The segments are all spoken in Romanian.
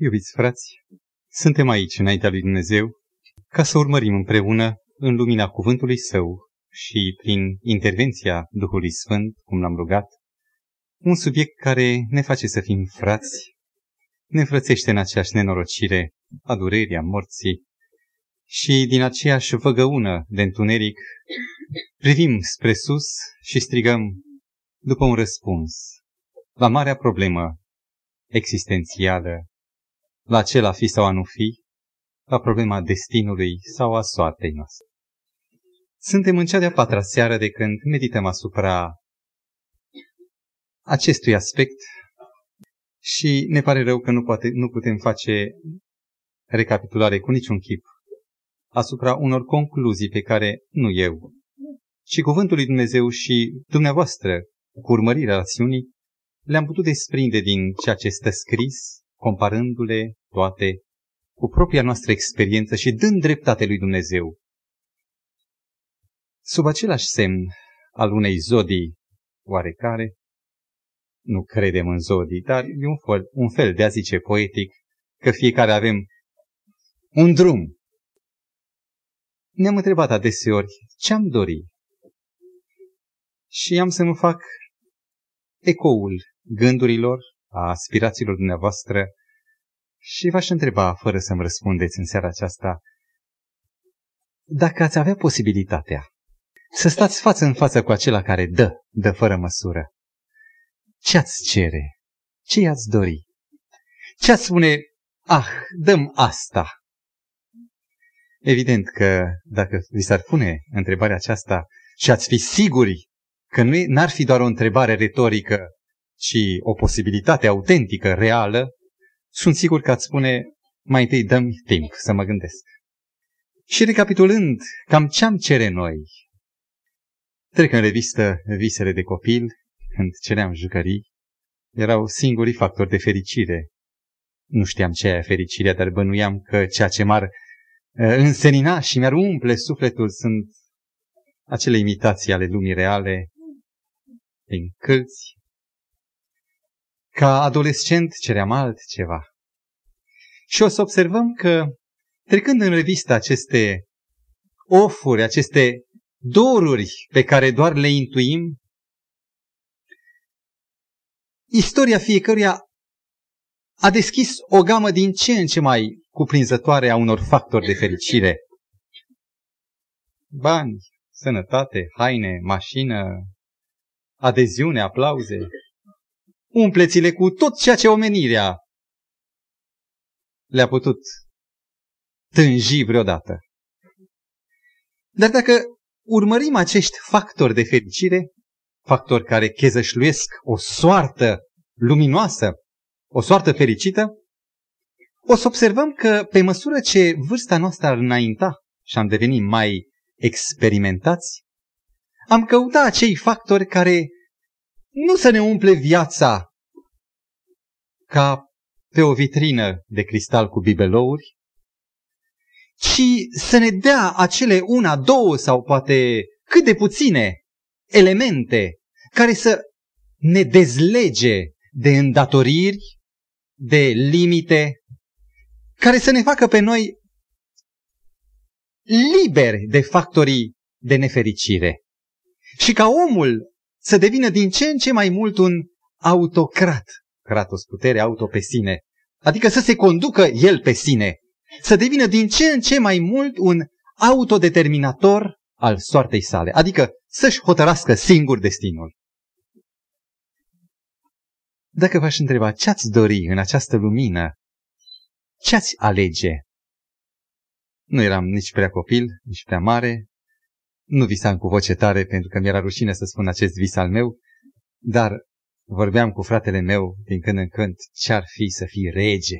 Iubiți frați, suntem aici înaintea lui Dumnezeu ca să urmărim împreună în lumina cuvântului Său și prin intervenția Duhului Sfânt, cum l-am rugat, un subiect care ne face să fim frați, ne înfrățește în aceeași nenorocire a durerii, a morții și din aceeași văgăună de întuneric privim spre sus și strigăm după un răspuns la marea problemă existențială, la cel a fi sau a nu fi, la problema destinului sau a soartei noastre. Suntem în cea de-a patra seară de când medităm asupra acestui aspect și ne pare rău că nu, poate, nu putem face recapitulare cu niciun chip asupra unor concluzii pe care nu eu, ci Cuvântul lui Dumnezeu și dumneavoastră, cu urmărirea rațiunii, le-am putut desprinde din ceea ce stă scris, comparându-le toate cu propria noastră experiență și dând dreptate lui Dumnezeu. Sub același semn al unei zodii oarecare, nu credem în zodii, dar e un fel, un fel de a zice poetic că fiecare avem un drum. Ne-am întrebat adeseori ce am dori. Și am să mă fac ecoul gândurilor, a aspirațiilor dumneavoastră și v-aș întreba, fără să-mi răspundeți în seara aceasta, dacă ați avea posibilitatea să stați față în față cu acela care dă, dă fără măsură, ce ați cere? Ce i-ați dori? Ce ați spune, ah, dăm asta? Evident că dacă vi s-ar pune întrebarea aceasta și ați fi siguri că nu n-ar fi doar o întrebare retorică, ci o posibilitate autentică, reală, sunt sigur că ați spune, mai întâi dăm timp să mă gândesc. Și recapitulând cam ce am cere noi, trec în revistă visele de copil, când ceream jucării, erau singurii factori de fericire. Nu știam ce e fericirea, dar bănuiam că ceea ce m-ar însenina și mi-ar umple sufletul sunt acele imitații ale lumii reale, din câlți. Ca adolescent ceream altceva. Și o să observăm că, trecând în revistă aceste ofuri, aceste doruri pe care doar le intuim, istoria fiecăruia a deschis o gamă din ce în ce mai cuprinzătoare a unor factori de fericire. Bani, sănătate, haine, mașină, adeziune, aplauze. Umpleți-le cu tot ceea ce omenirea le-a putut tânji vreodată. Dar dacă urmărim acești factori de fericire, factori care chezășluiesc o soartă luminoasă, o soartă fericită, o să observăm că pe măsură ce vârsta noastră ar înainta și am devenit mai experimentați, am căutat acei factori care nu să ne umple viața ca pe o vitrină de cristal cu bibelouri, ci să ne dea acele una, două sau poate cât de puține elemente care să ne dezlege de îndatoriri, de limite, care să ne facă pe noi liberi de factorii de nefericire. Și ca omul să devină din ce în ce mai mult un autocrat. Kratos, putere auto pe sine. Adică să se conducă el pe sine. Să devină din ce în ce mai mult un autodeterminator al soartei sale. Adică să-și hotărască singur destinul. Dacă v-aș întreba ce ați dori în această lumină, ce ați alege? Nu eram nici prea copil, nici prea mare, nu visam cu voce tare pentru că mi-era rușine să spun acest vis al meu, dar vorbeam cu fratele meu din când în când ce-ar fi să fii rege.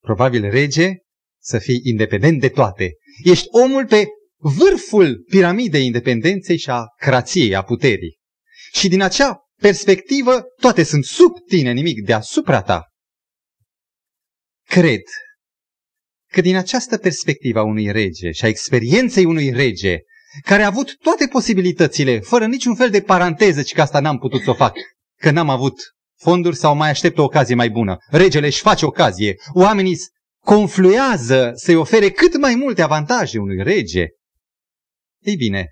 Probabil rege să fii independent de toate. Ești omul pe vârful piramidei independenței și a crației, a puterii. Și din acea perspectivă, toate sunt sub tine, nimic deasupra ta. Cred că din această perspectivă a unui rege și a experienței unui rege, care a avut toate posibilitățile, fără niciun fel de paranteză, ci că asta n-am putut să o fac, că n-am avut fonduri sau mai așteptă o ocazie mai bună. Regele își face ocazie. Oamenii confluează să-i ofere cât mai multe avantaje unui rege. Ei bine,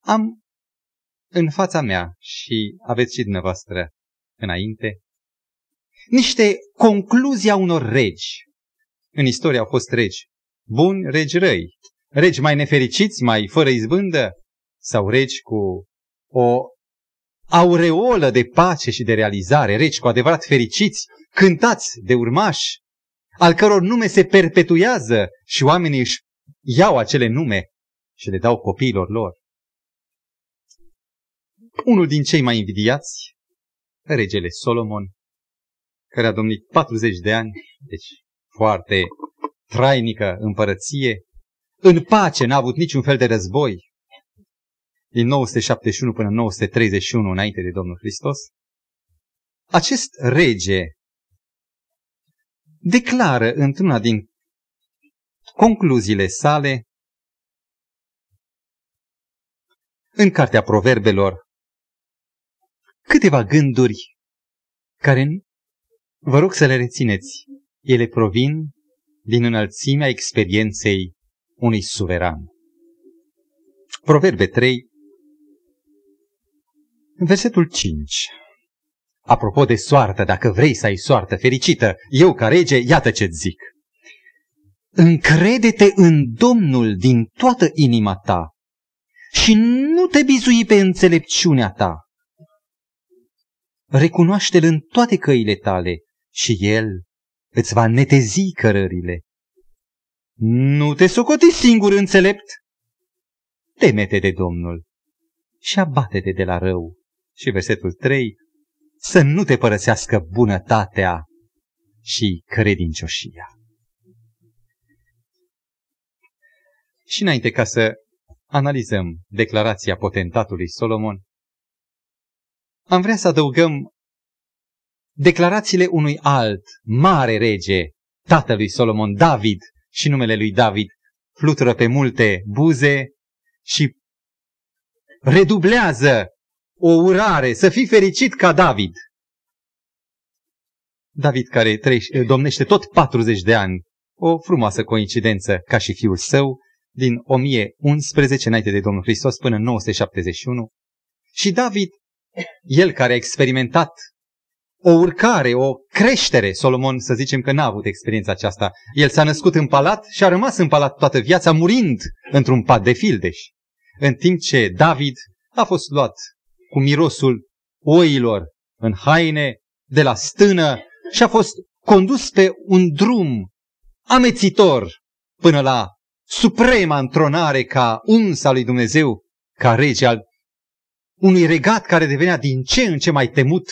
am în fața mea și aveți și dumneavoastră înainte niște concluzii a unor regi. În istorie au fost regi buni, regi răi, regi mai nefericiți, mai fără izbândă, sau regi cu o aureolă de pace și de realizare, regi cu adevărat fericiți, cântați de urmași, al căror nume se perpetuează și oamenii își iau acele nume și le dau copiilor lor. Unul din cei mai invidiați, regele Solomon, care a domnit 40 de ani, deci foarte trainică împărăție, în pace, n-a avut niciun fel de război, din 971 până 931 înainte de Domnul Hristos, acest rege declară într-una din concluziile sale în Cartea Proverbelor câteva gânduri care vă rog să le rețineți. Ele provin din înălțimea experienței unui suveran. Proverbe 3, versetul 5. Apropo de soartă, dacă vrei să ai soartă fericită, eu ca rege, iată ce-ți zic. Încrede-te în Domnul din toată inima ta și nu te bizui pe înțelepciunea ta. Recunoaște-L în toate căile tale și El îți va netezi cărările. Nu te socoti singur înțelept. Temete de Domnul și abate-te de la rău. Și versetul 3, să nu te părăsească bunătatea și credincioșia. Și înainte ca să analizăm declarația potentatului Solomon, am vrea să adăugăm declarațiile unui alt mare rege, tatălui Solomon, David, și numele lui David flutură pe multe buze și redublează o urare, să fii fericit ca David. David care domnește tot 40 de ani, o frumoasă coincidență ca și fiul său, din 1011 înainte de Domnul Hristos până în 971. Și David, el care a experimentat o urcare, o creștere. Solomon, să zicem că n-a avut experiența aceasta. El s-a născut în palat și a rămas în palat toată viața, murind într-un pat de fildeș. În timp ce David a fost luat cu mirosul oilor în haine de la stână și a fost condus pe un drum amețitor până la suprema întronare ca uns al lui Dumnezeu, ca rege al unui regat care devenea din ce în ce mai temut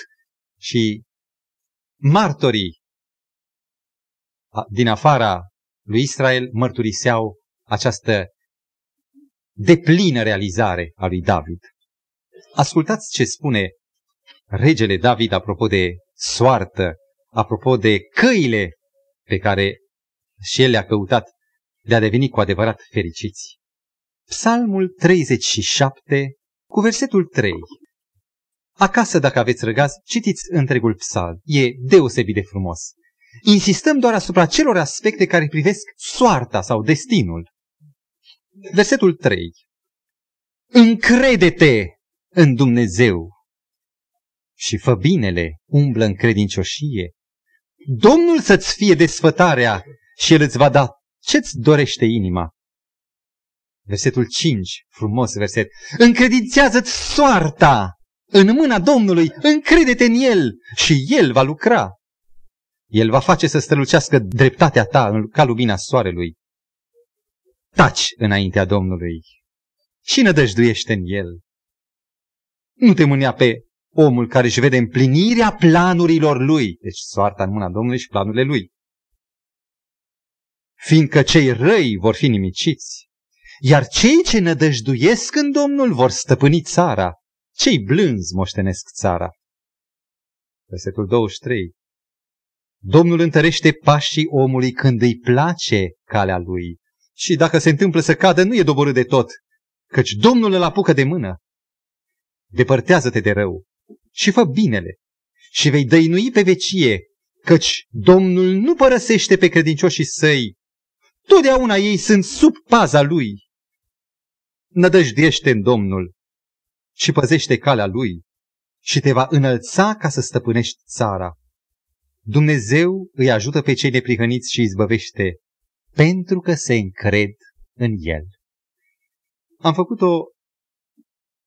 și martorii din afara lui Israel mărturiseau această deplină realizare a lui David. Ascultați ce spune regele David apropo de soartă, apropo de căile pe care și el le-a căutat de a deveni cu adevărat fericiți. Psalmul 37 cu versetul 3. Acasă, dacă aveți răgaz, citiți întregul psalm. E deosebit de frumos. Insistăm doar asupra celor aspecte care privesc soarta sau destinul. Versetul 3. Încrede-te în Dumnezeu și fă binele, umblă în credincioșie. Domnul să-ți fie desfătarea și El îți va da ce-ți dorește inima. Versetul 5, frumos verset. Încredințează-ți soarta în mâna Domnului, încrede-te în El și El va lucra. El va face să strălucească dreptatea ta ca lumina soarelui. Taci înaintea Domnului și nădăjduiește în El. Nu te mânea pe omul care își vede împlinirea planurilor lui, deci soarta în mâna Domnului și planurile lui. Fiindcă cei răi vor fi nimiciți, iar cei ce nădăjduiesc în Domnul vor stăpâni țara. Cei blânzi moștenesc țara. Versetul 23. Domnul întărește pașii omului când îi place calea lui. Și dacă se întâmplă să cadă, nu e doborât de tot, căci Domnul îl apucă de mână. Depărtează-te de rău și fă binele și vei dăinui pe vecie, căci Domnul nu părăsește pe credincioșii săi. Totdeauna ei sunt sub paza lui. Nădăjdiește în Domnul și păzește calea lui și te va înălța ca să stăpânești țara. Dumnezeu îi ajută pe cei neprihăniți și îi izbăvește pentru că se încred în El. Am făcut o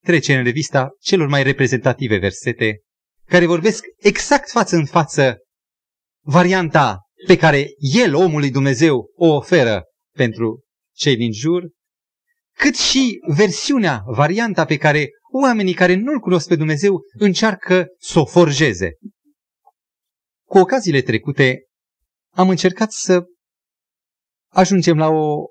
trecere în revista celor mai reprezentative versete care vorbesc exact față în față varianta pe care El, omul lui Dumnezeu, o oferă pentru cei din jur, cât și versiunea, varianta pe care oamenii care nu-L cunosc pe Dumnezeu încearcă să o forjeze. Cu ocaziile trecute am încercat să ajungem la o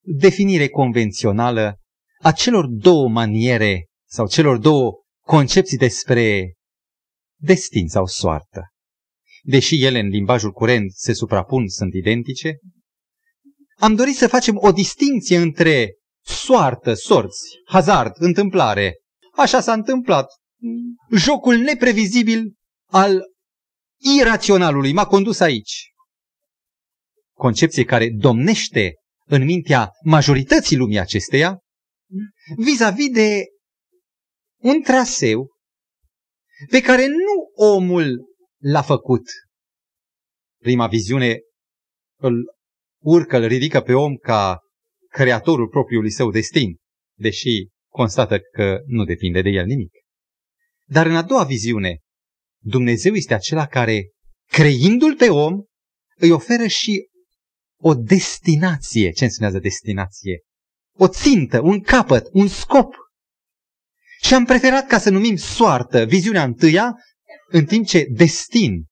definire convențională a celor două maniere sau celor două concepții despre destin sau soartă. Deși ele în limbajul curent se suprapun, sunt identice, am dorit să facem o distinție între soartă, sorți, hazard, întâmplare. Așa s-a întâmplat. Jocul neprevizibil al iraționalului m-a condus aici. Concepție care domnește în mintea majorității lumii acesteia vis-a-vis de un traseu pe care nu omul l-a făcut. Prima viziune îl urcă, îl ridică pe om ca creatorul propriului său destin, deși constată că nu depinde de el nimic. Dar în a doua viziune, Dumnezeu este acela care, creindu-l pe om, îi oferă și o destinație. Ce înseamnă destinație? O țintă, un capăt, un scop. Și am preferat ca să numim soartă viziunea întâia, în timp ce destin,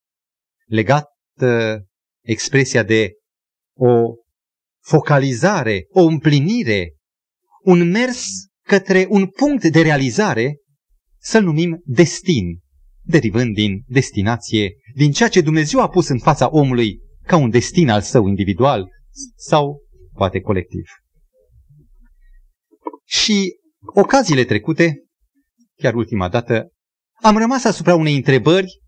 legat uh, expresia de o focalizare, o împlinire, un mers către un punct de realizare, să-l numim destin, derivând din destinație, din ceea ce Dumnezeu a pus în fața omului ca un destin al său individual sau poate colectiv. Și ocaziile trecute, chiar ultima dată, am rămas asupra unei întrebări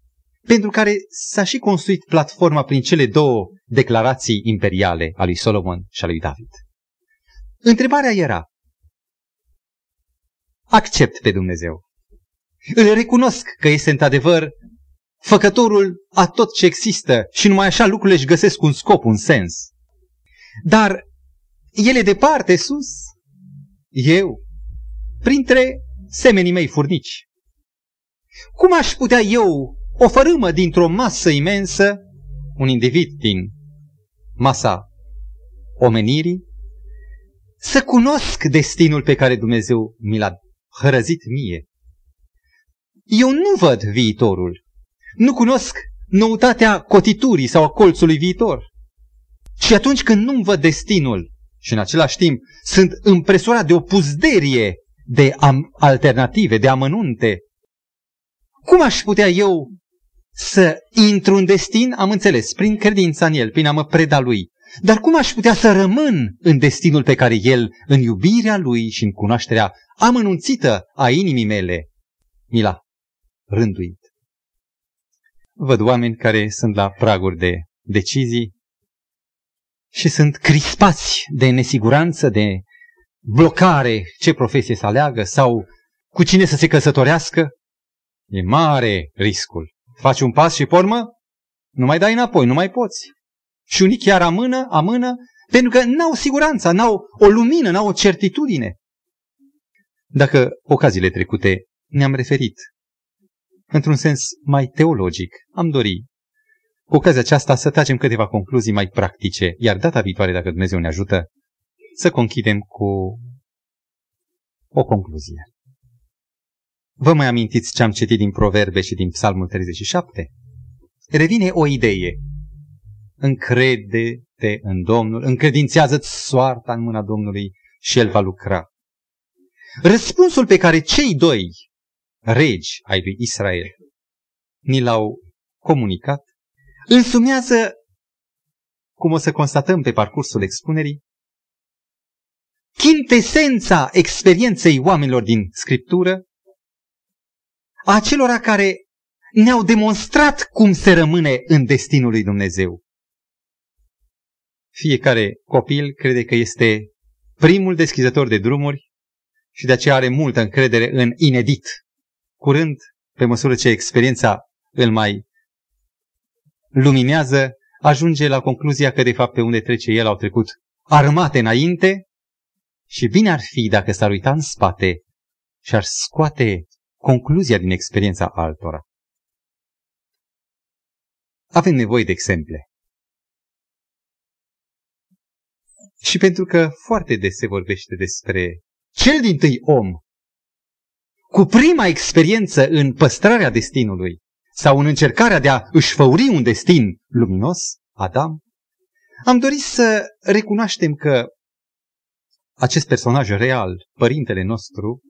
pentru care s-a și construit platforma prin cele două declarații imperiale a lui Solomon și a lui David. Întrebarea era, accept pe Dumnezeu. Îl recunosc că este într-adevăr făcătorul a tot ce există și numai așa lucrurile își găsesc un scop, un sens. Dar ele departe sus, eu, printre semenii mei furnici. Cum aș putea eu, o fărâmă dintr-o masă imensă, un individ din masa omenirii, să cunosc destinul pe care Dumnezeu mi l-a hărăzit mie. Eu nu văd viitorul. Nu cunosc noutatea cotiturii sau a colțului viitor. Și atunci când nu-mi văd destinul și în același timp sunt împresurat de o puzderie de am- alternative, de amănunte, cum aș putea eu să intru în destin? Am înțeles, prin credința în el, prin a mă preda lui. Dar cum aș putea să rămân în destinul pe care el, în iubirea lui și în cunoașterea amănunțită a inimii mele, mi l-a rânduit? Văd oameni care sunt la praguri de decizii și sunt crispați de nesiguranță, de blocare, ce profesie să aleagă sau cu cine să se căsătorească. E mare riscul. Faci un pas și pormă, nu mai dai înapoi, nu mai poți. Și unii chiar amână, amână, pentru că n-au siguranța, n-au o lumină, n-au o certitudine. Dacă ocaziile trecute ne-am referit într-un sens mai teologic, am dori cu ocazia aceasta să tragem câteva concluzii mai practice, iar data viitoare, dacă Dumnezeu ne ajută, să conchidem cu o concluzie. Vă mai amintiți ce am citit din Proverbe și din Psalmul 37? Revine o idee. Încrede-te în Domnul, încredințează-ți soarta în mâna Domnului și El va lucra. Răspunsul pe care cei doi regi ai lui Israel ni l-au comunicat însumează, cum o să constatăm pe parcursul expunerii, chintesența experienței oamenilor din Scriptură, a celora care ne-au demonstrat cum se rămâne în destinul lui Dumnezeu. Fiecare copil crede că este primul deschizător de drumuri și de aceea are multă încredere în inedit. Curând, pe măsură ce experiența îl mai luminează, ajunge la concluzia că de fapt pe unde trece el au trecut armate înainte și bine ar fi dacă s-ar uita în spate și ar scoate concluzia din experiența altora. Avem nevoie de exemple. Și pentru că foarte des se vorbește despre cel din tâi om, cu prima experiență în păstrarea destinului sau în încercarea de a își făuri un destin luminos, Adam, am dorit să recunoaștem că acest personaj real, părintele nostru,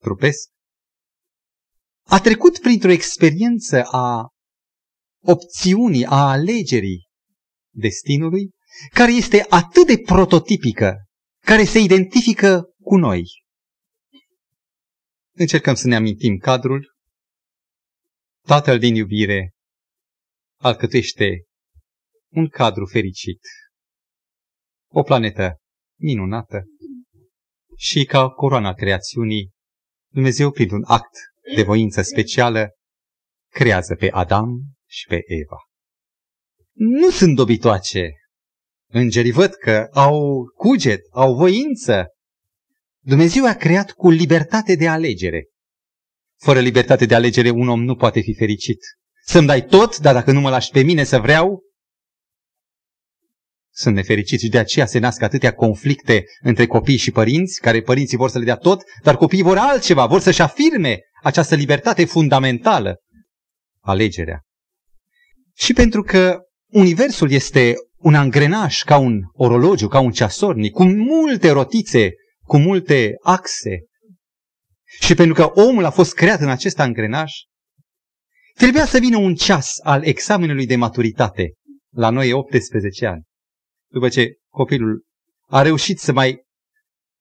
trupesc, a trecut printr-o experiență a opțiunii, a alegerii destinului, care este atât de prototipică, care se identifică cu noi. Încercăm să ne amintim cadrul. Tatăl din iubire alcătuiește un cadru fericit, o planetă minunată și ca coroana creațiunii, Dumnezeu, prin un act de voință specială, creează pe Adam și pe Eva. Nu sunt dobitoace. Îngerii văd că au cuget, au voință. Dumnezeu a creat cu libertate de alegere. Fără libertate de alegere, un om nu poate fi fericit. Să-mi dai tot, dar dacă nu mă lași pe mine să vreau, sunt nefericiți și de aceea se nasc atâtea conflicte între copii și părinți, care părinții vor să le dea tot, dar copiii vor altceva, vor să-și afirme această libertate fundamentală, alegerea. Și pentru că Universul este un angrenaj ca un orologiu, ca un ceasornic, cu multe rotițe, cu multe axe, și pentru că omul a fost creat în acest angrenaj, trebuia să vină un ceas al examenului de maturitate. La noi e 18 ani după ce copilul a reușit să mai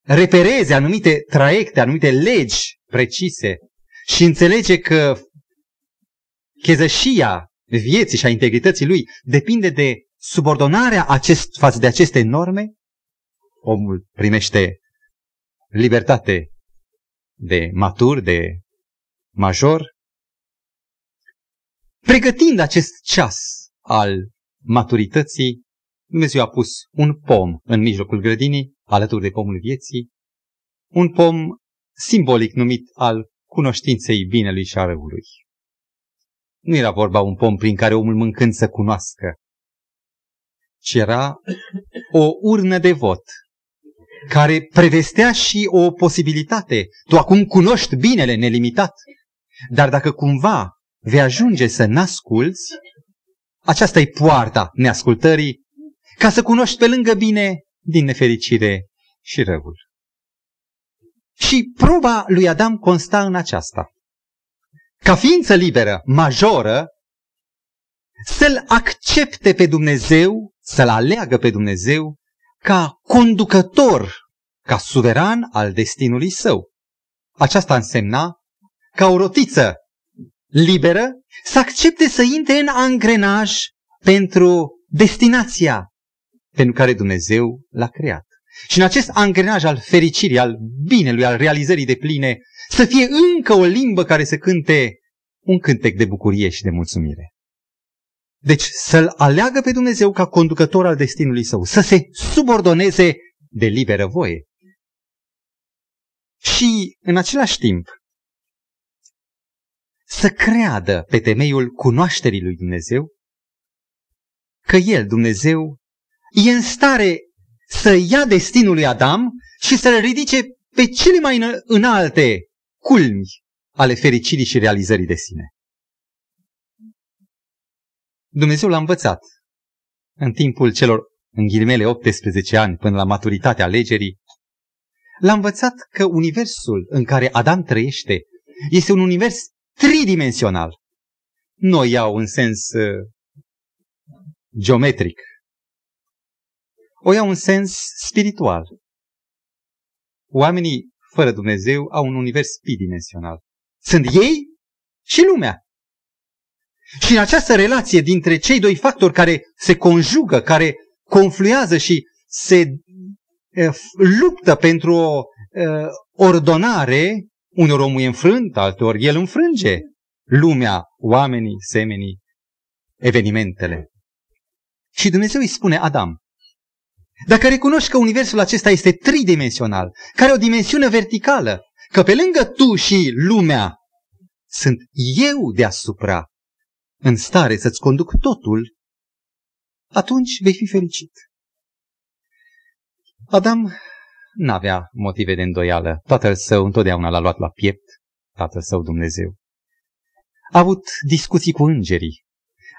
repereze anumite traiecte, anumite legi precise și înțelege că chezășia vieții și a integrității lui depinde de subordonarea acest, față de aceste norme, omul primește libertate de matur, de major, pregătind acest ceas al maturității, Dumnezeu a pus un pom în mijlocul grădinii, alături de pomul vieții, un pom simbolic numit al cunoștinței binelui și a răului. Nu era vorba un pom prin care omul mâncând să cunoască, ci era o urnă de vot care prevestea și o posibilitate. Tu acum cunoști binele nelimitat, dar dacă cumva vei ajunge să n-asculți, aceasta e poarta neascultării ca să cunoști pe lângă bine din nefericire și răul. Și proba lui Adam consta în aceasta. Ca ființă liberă, majoră, să-L accepte pe Dumnezeu, să-L aleagă pe Dumnezeu ca conducător, ca suveran al destinului său. Aceasta însemna ca o rotiță liberă să accepte să intre în angrenaj pentru destinația pentru care Dumnezeu l-a creat. Și în acest angrenaj al fericirii, al binelui, al realizării de pline, să fie încă o limbă care să cânte un cântec de bucurie și de mulțumire. Deci să-L aleagă pe Dumnezeu ca conducător al destinului său, să se subordoneze de liberă voie. Și în același timp să creadă pe temeiul cunoașterii lui Dumnezeu că El, Dumnezeu, e în stare să ia destinul lui Adam și să-l ridice pe cele mai înalte culmi ale fericirii și realizării de sine. Dumnezeu l-a învățat în timpul celor, în ghilimele, 18 ani până la maturitatea alegerii, l-a învățat că universul în care Adam trăiește este un univers tridimensional. Nu iau în sens uh, geometric, o iau în sens spiritual. Oamenii fără Dumnezeu au un univers bidimensional. Sunt ei și lumea. Și în această relație dintre cei doi factori care se conjugă, care confluează și se uh, luptă pentru o uh, ordonare, uneori omul e înfrânt, alteori el înfrânge lumea, oamenii, semenii, evenimentele. Și Dumnezeu îi spune Adam, dacă recunoști că universul acesta este tridimensional, care are o dimensiune verticală, că pe lângă tu și lumea sunt eu deasupra în stare să-ți conduc totul, atunci vei fi fericit. Adam n-avea motive de îndoială. Tatăl său întotdeauna l-a luat la piept, tatăl său Dumnezeu. A avut discuții cu îngerii.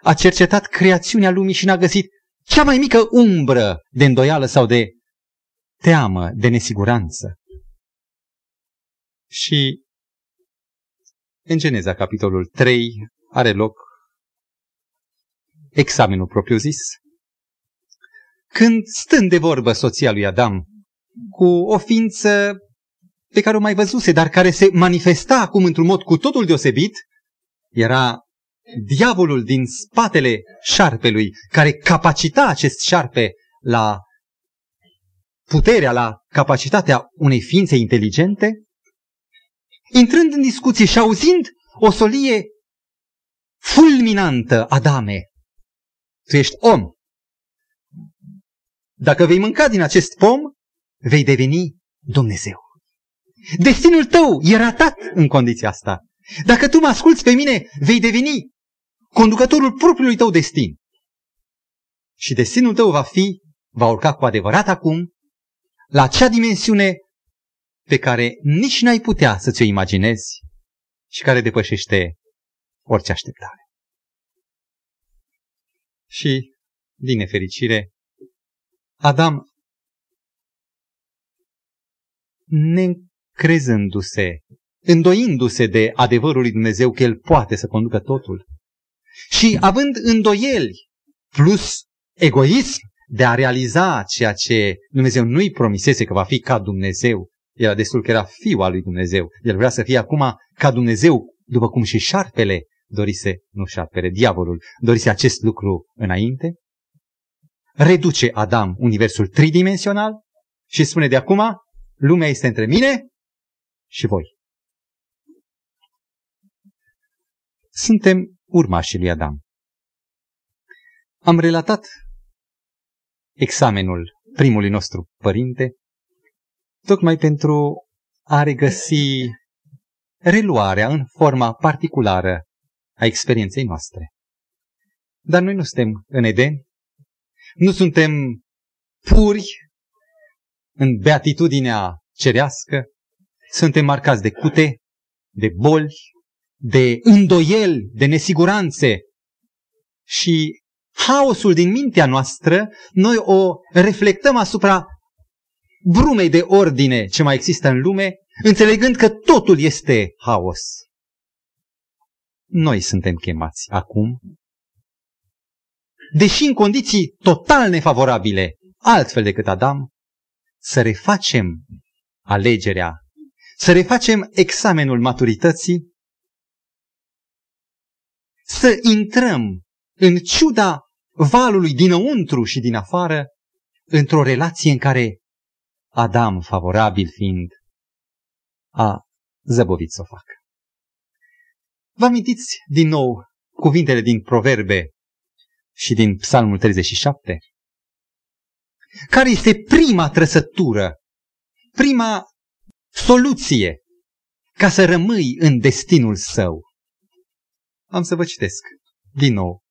A cercetat creațiunea lumii și n-a găsit cea mai mică umbră de îndoială sau de teamă, de nesiguranță. Și în Geneza, capitolul 3, are loc examenul propriu-zis, când stând de vorbă soția lui Adam cu o ființă pe care o mai văzuse, dar care se manifesta acum într-un mod cu totul deosebit, era diavolul din spatele șarpelui, care capacita acest șarpe la puterea, la capacitatea unei ființe inteligente, intrând în discuție și auzind o solie fulminantă, Adame, tu ești om. Dacă vei mânca din acest pom, vei deveni Dumnezeu. Destinul tău e ratat în condiția asta. Dacă tu mă asculți pe mine, vei deveni conducătorul propriului tău destin. Și destinul tău va fi, va urca cu adevărat acum, la acea dimensiune pe care nici n-ai putea să ți-o imaginezi și care depășește orice așteptare. Și, din nefericire, Adam, necrezându-se, îndoindu-se de adevărul lui Dumnezeu că El poate să conducă totul și având îndoieli plus egoism de a realiza ceea ce Dumnezeu nu-i promisese că va fi ca Dumnezeu, era destul că era fiul al lui Dumnezeu. El vrea să fie acum ca Dumnezeu, după cum și șarpele dorise, nu șarpele, diavolul, dorise acest lucru înainte. Reduce Adam universul tridimensional și spune de acum, lumea este între mine și voi. Suntem urmașii lui Adam. Am relatat examenul primului nostru părinte tocmai pentru a regăsi reluarea în forma particulară a experienței noastre. Dar noi nu suntem în Eden, nu suntem puri în beatitudinea cerească, suntem marcați de cute, de boli, de îndoieli, de nesiguranțe și haosul din mintea noastră, noi o reflectăm asupra brumei de ordine ce mai există în lume, înțelegând că totul este haos. Noi suntem chemați acum, deși în condiții total nefavorabile, altfel decât Adam, să refacem alegerea, să refacem examenul maturității, să intrăm în ciuda valului dinăuntru și din afară, într-o relație în care Adam, favorabil fiind, a zăbovit să o facă. Vă amintiți din nou cuvintele din Proverbe și din Psalmul 37? Care este prima trăsătură, prima soluție ca să rămâi în destinul său? Am să vă citesc din nou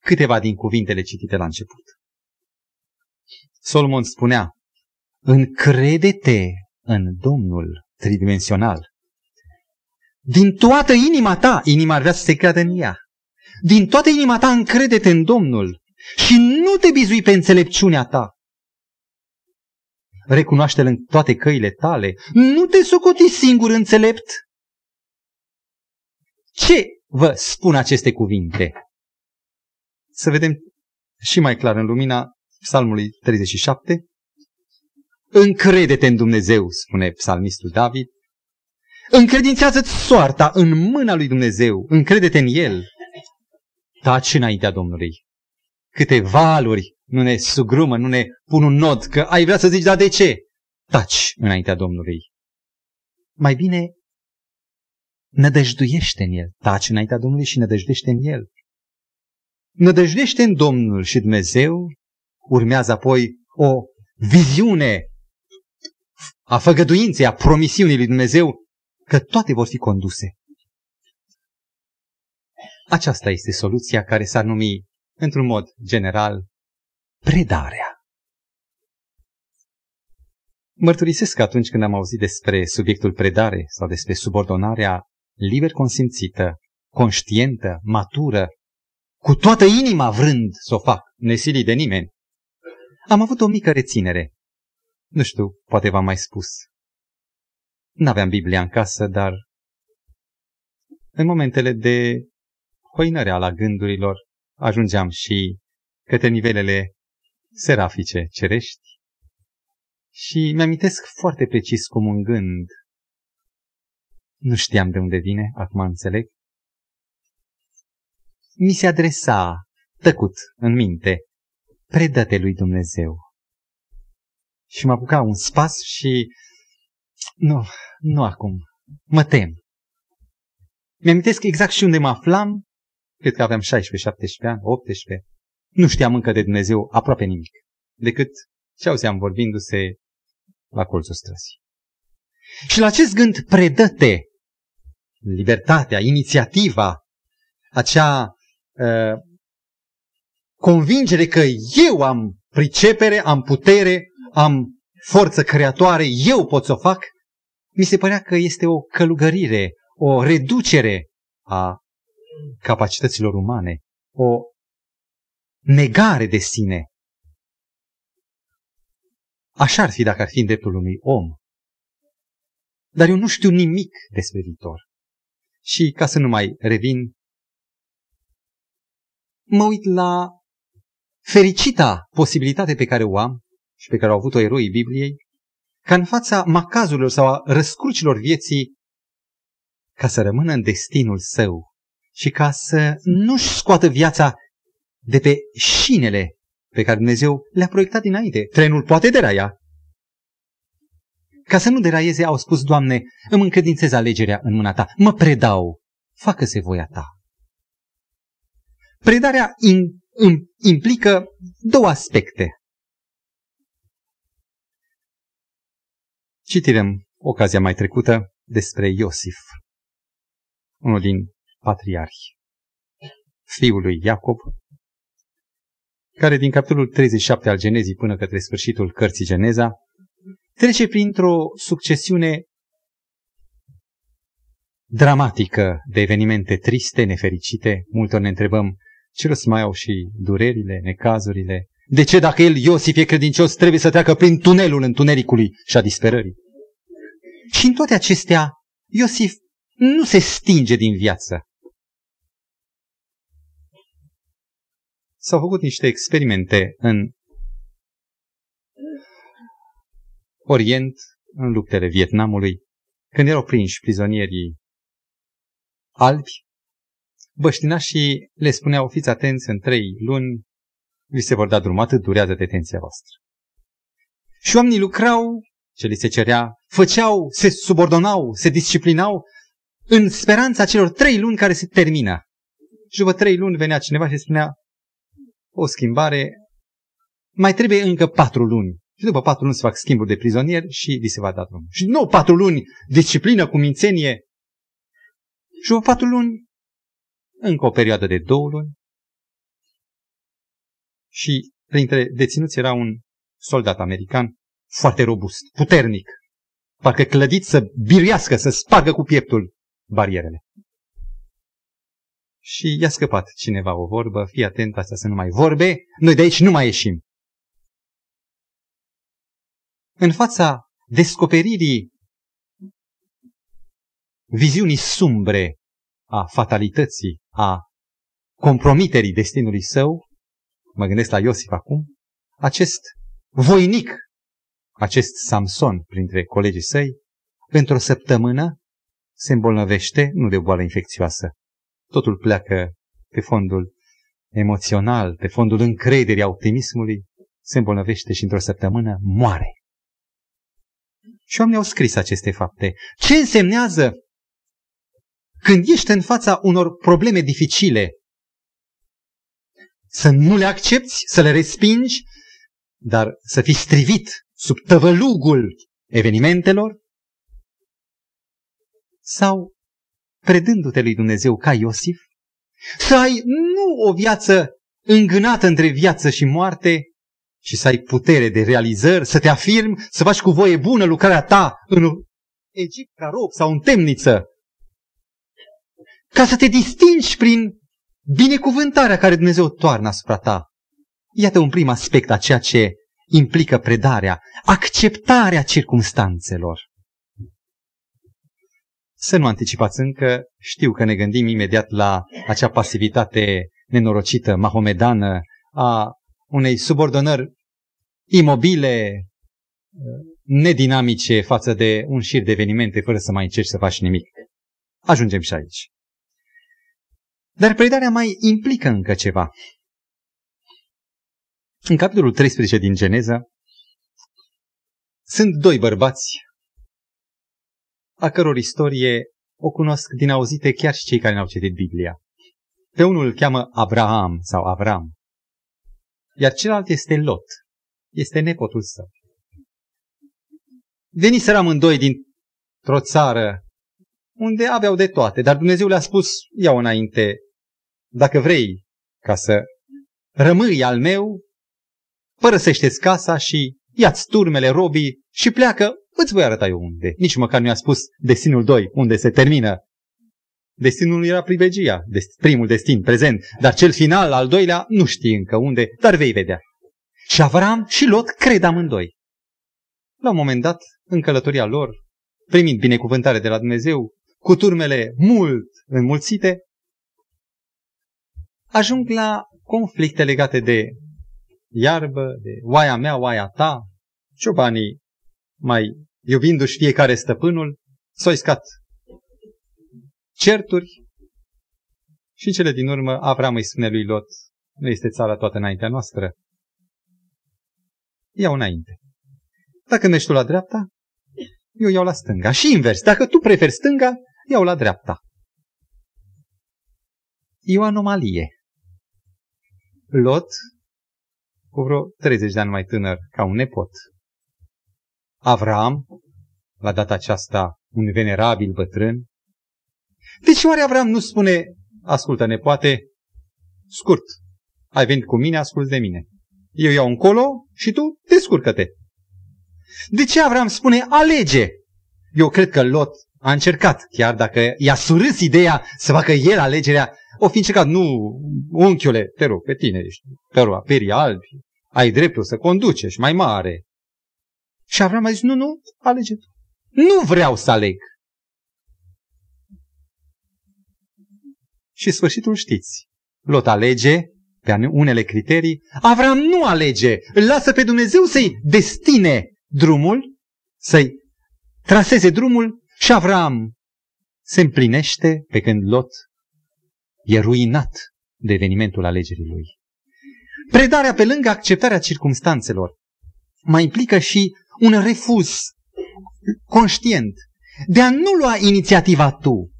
câteva din cuvintele citite la început. Solomon spunea, încrede-te în Domnul tridimensional. Din toată inima ta, inima ar vrea să se creadă în ea. Din toată inima ta încrede-te în Domnul și nu te bizui pe înțelepciunea ta. Recunoaște-L în toate căile tale. Nu te socoti singur înțelept. Ce vă spun aceste cuvinte? Să vedem și mai clar în lumina Psalmului 37. Încrede-te în Dumnezeu, spune psalmistul David. Încredințează-ți soarta în mâna lui Dumnezeu. Încrede-te în El. taci înaintea Domnului. Câte valuri nu ne sugrumă, nu ne pun un nod, că ai vrea să zici, da de ce? Taci înaintea Domnului. Mai bine nădăjduiește în El. Taci înaintea Domnului și nădăjduiește în El. Nădăjduiește în Domnul și Dumnezeu, urmează apoi o viziune a făgăduinței, a promisiunii lui Dumnezeu, că toate vor fi conduse. Aceasta este soluția care s-ar numi, într-un mod general, predarea. Mărturisesc că atunci când am auzit despre subiectul predare sau despre subordonarea liber consimțită, conștientă, matură, cu toată inima vrând să o fac, nesilit de nimeni, am avut o mică reținere. Nu știu, poate v-am mai spus. N-aveam Biblia în casă, dar în momentele de hoinăre la gândurilor ajungeam și către nivelele serafice cerești și mi-amintesc foarte precis cum un gând, nu știam de unde vine, acum înțeleg, mi se adresa, tăcut, în minte, predă-te lui Dumnezeu. Și mă apuca un spas și... Nu, nu acum. Mă tem. Mi-amintesc exact și unde mă aflam. Cred că aveam 16, 17 ani, 18. Nu știam încă de Dumnezeu aproape nimic. Decât ce auzeam vorbindu-se la colțul străzii. Și la acest gând predă-te libertatea, inițiativa, acea uh, convingere că eu am pricepere, am putere, am forță creatoare, eu pot să o fac, mi se părea că este o călugărire, o reducere a capacităților umane, o negare de sine. Așa ar fi dacă ar fi în dreptul unui om. Dar eu nu știu nimic despre viitor. Și ca să nu mai revin, mă uit la fericita posibilitate pe care o am și pe care au avut-o eroii Bibliei, ca în fața macazurilor sau a răscrucilor vieții, ca să rămână în destinul său și ca să nu-și scoată viața de pe șinele pe care Dumnezeu le-a proiectat dinainte. Trenul poate deraia. Ca să nu deraieze, au spus, Doamne, îmi încredințez alegerea în mâna Ta, mă predau, facă-se voia Ta. Predarea in, in, implică două aspecte. Citirem ocazia mai trecută despre Iosif, unul din patriarhi, fiul lui Iacob, care din capitolul 37 al Genezii până către sfârșitul cărții Geneza, trece printr-o succesiune dramatică de evenimente triste, nefericite. Multor ne întrebăm ce rost mai au și durerile, necazurile. De ce dacă el, Iosif, e credincios, trebuie să treacă prin tunelul întunericului și a disperării? Și în toate acestea, Iosif nu se stinge din viață. S-au făcut niște experimente în Orient, în luptele Vietnamului, când erau prinși prizonierii albi, băștinașii le spuneau, fiți atenți, în trei luni vi se vor da drum, atât durează detenția voastră. Și oamenii lucrau, ce li se cerea, făceau, se subordonau, se disciplinau în speranța celor trei luni care se termină. Și după trei luni venea cineva și spunea, o schimbare, mai trebuie încă patru luni. Și după patru luni se fac schimburi de prizonieri și li se va da drumul. Și nu patru luni disciplină cu mințenie. Și după patru luni, încă o perioadă de două luni. Și printre deținuți era un soldat american foarte robust, puternic, parcă clădit să biruiască, să spargă cu pieptul barierele. Și i-a scăpat cineva o vorbă, fii atent, astea să nu mai vorbe, noi de aici nu mai ieșim. În fața descoperirii viziunii sumbre a fatalității, a compromiterii destinului său, mă gândesc la Iosif acum, acest voinic, acest Samson printre colegii săi, într-o săptămână se îmbolnăvește, nu de o boală infecțioasă. Totul pleacă pe fondul emoțional, pe fondul încrederii, a optimismului, se îmbolnăvește și într-o săptămână moare. Și oamenii au scris aceste fapte. Ce însemnează când ești în fața unor probleme dificile? Să nu le accepti, să le respingi, dar să fii strivit sub tăvălugul evenimentelor? Sau, predându-te lui Dumnezeu ca Iosif, să ai nu o viață îngânată între viață și moarte, și să ai putere de realizări, să te afirmi, să faci cu voie bună lucrarea ta în Egipt ca rob sau în temniță, ca să te distingi prin binecuvântarea care Dumnezeu toarnă asupra ta. Iată un prim aspect a ceea ce implică predarea, acceptarea circumstanțelor. Să nu anticipați încă, știu că ne gândim imediat la acea pasivitate nenorocită, mahomedană, a unei subordonări imobile, nedinamice față de un șir de evenimente fără să mai încerci să faci nimic. Ajungem și aici. Dar predarea mai implică încă ceva. În capitolul 13 din Geneza sunt doi bărbați a căror istorie o cunosc din auzite chiar și cei care n-au citit Biblia. Pe unul îl cheamă Abraham sau Avram, iar celălalt este Lot, este nepotul său. Veniseră amândoi dintr-o țară unde aveau de toate, dar Dumnezeu le-a spus, iau înainte, dacă vrei ca să rămâi al meu, părăsește-ți casa și ia-ți turmele, robii și pleacă, îți voi arăta eu unde. Nici măcar nu i-a spus destinul 2, unde se termină. Destinul era privegia, primul destin, prezent, dar cel final, al doilea, nu știi încă unde, dar vei vedea. Și Avram și Lot cred amândoi. La un moment dat, în călătoria lor, primind binecuvântare de la Dumnezeu, cu turmele mult înmulțite, ajung la conflicte legate de iarbă, de oaia mea, oaia ta, ciobanii mai iubindu-și fiecare stăpânul, s-au iscat certuri și cele din urmă Avram îi spune lui Lot, nu este țara toată înaintea noastră, iau înainte. Dacă mergi tu la dreapta, eu iau la stânga. Și invers, dacă tu preferi stânga, iau la dreapta. E o anomalie. Lot, cu vreo 30 de ani mai tânăr, ca un nepot. Avram, la data aceasta un venerabil bătrân. De ce oare Avram nu spune, ascultă nepoate, scurt, ai venit cu mine, ascult de mine. Eu iau încolo și tu descurcă-te. De ce Avram spune alege? Eu cred că Lot a încercat, chiar dacă i-a surâs ideea să facă el alegerea, o fi încercat, nu, unchiule, te rog, pe tine ești, te rog, perii albi, ai dreptul să conduci, ești mai mare. Și Avram a zis, nu, nu, alege tu. Nu vreau să aleg. Și sfârșitul știți. Lot alege pe unele criterii, Avram nu alege, îl lasă pe Dumnezeu să-i destine drumul, să-i traseze drumul și Avram se împlinește pe când Lot e ruinat de evenimentul alegerii lui. Predarea pe lângă acceptarea circumstanțelor mai implică și un refuz conștient de a nu lua inițiativa tu,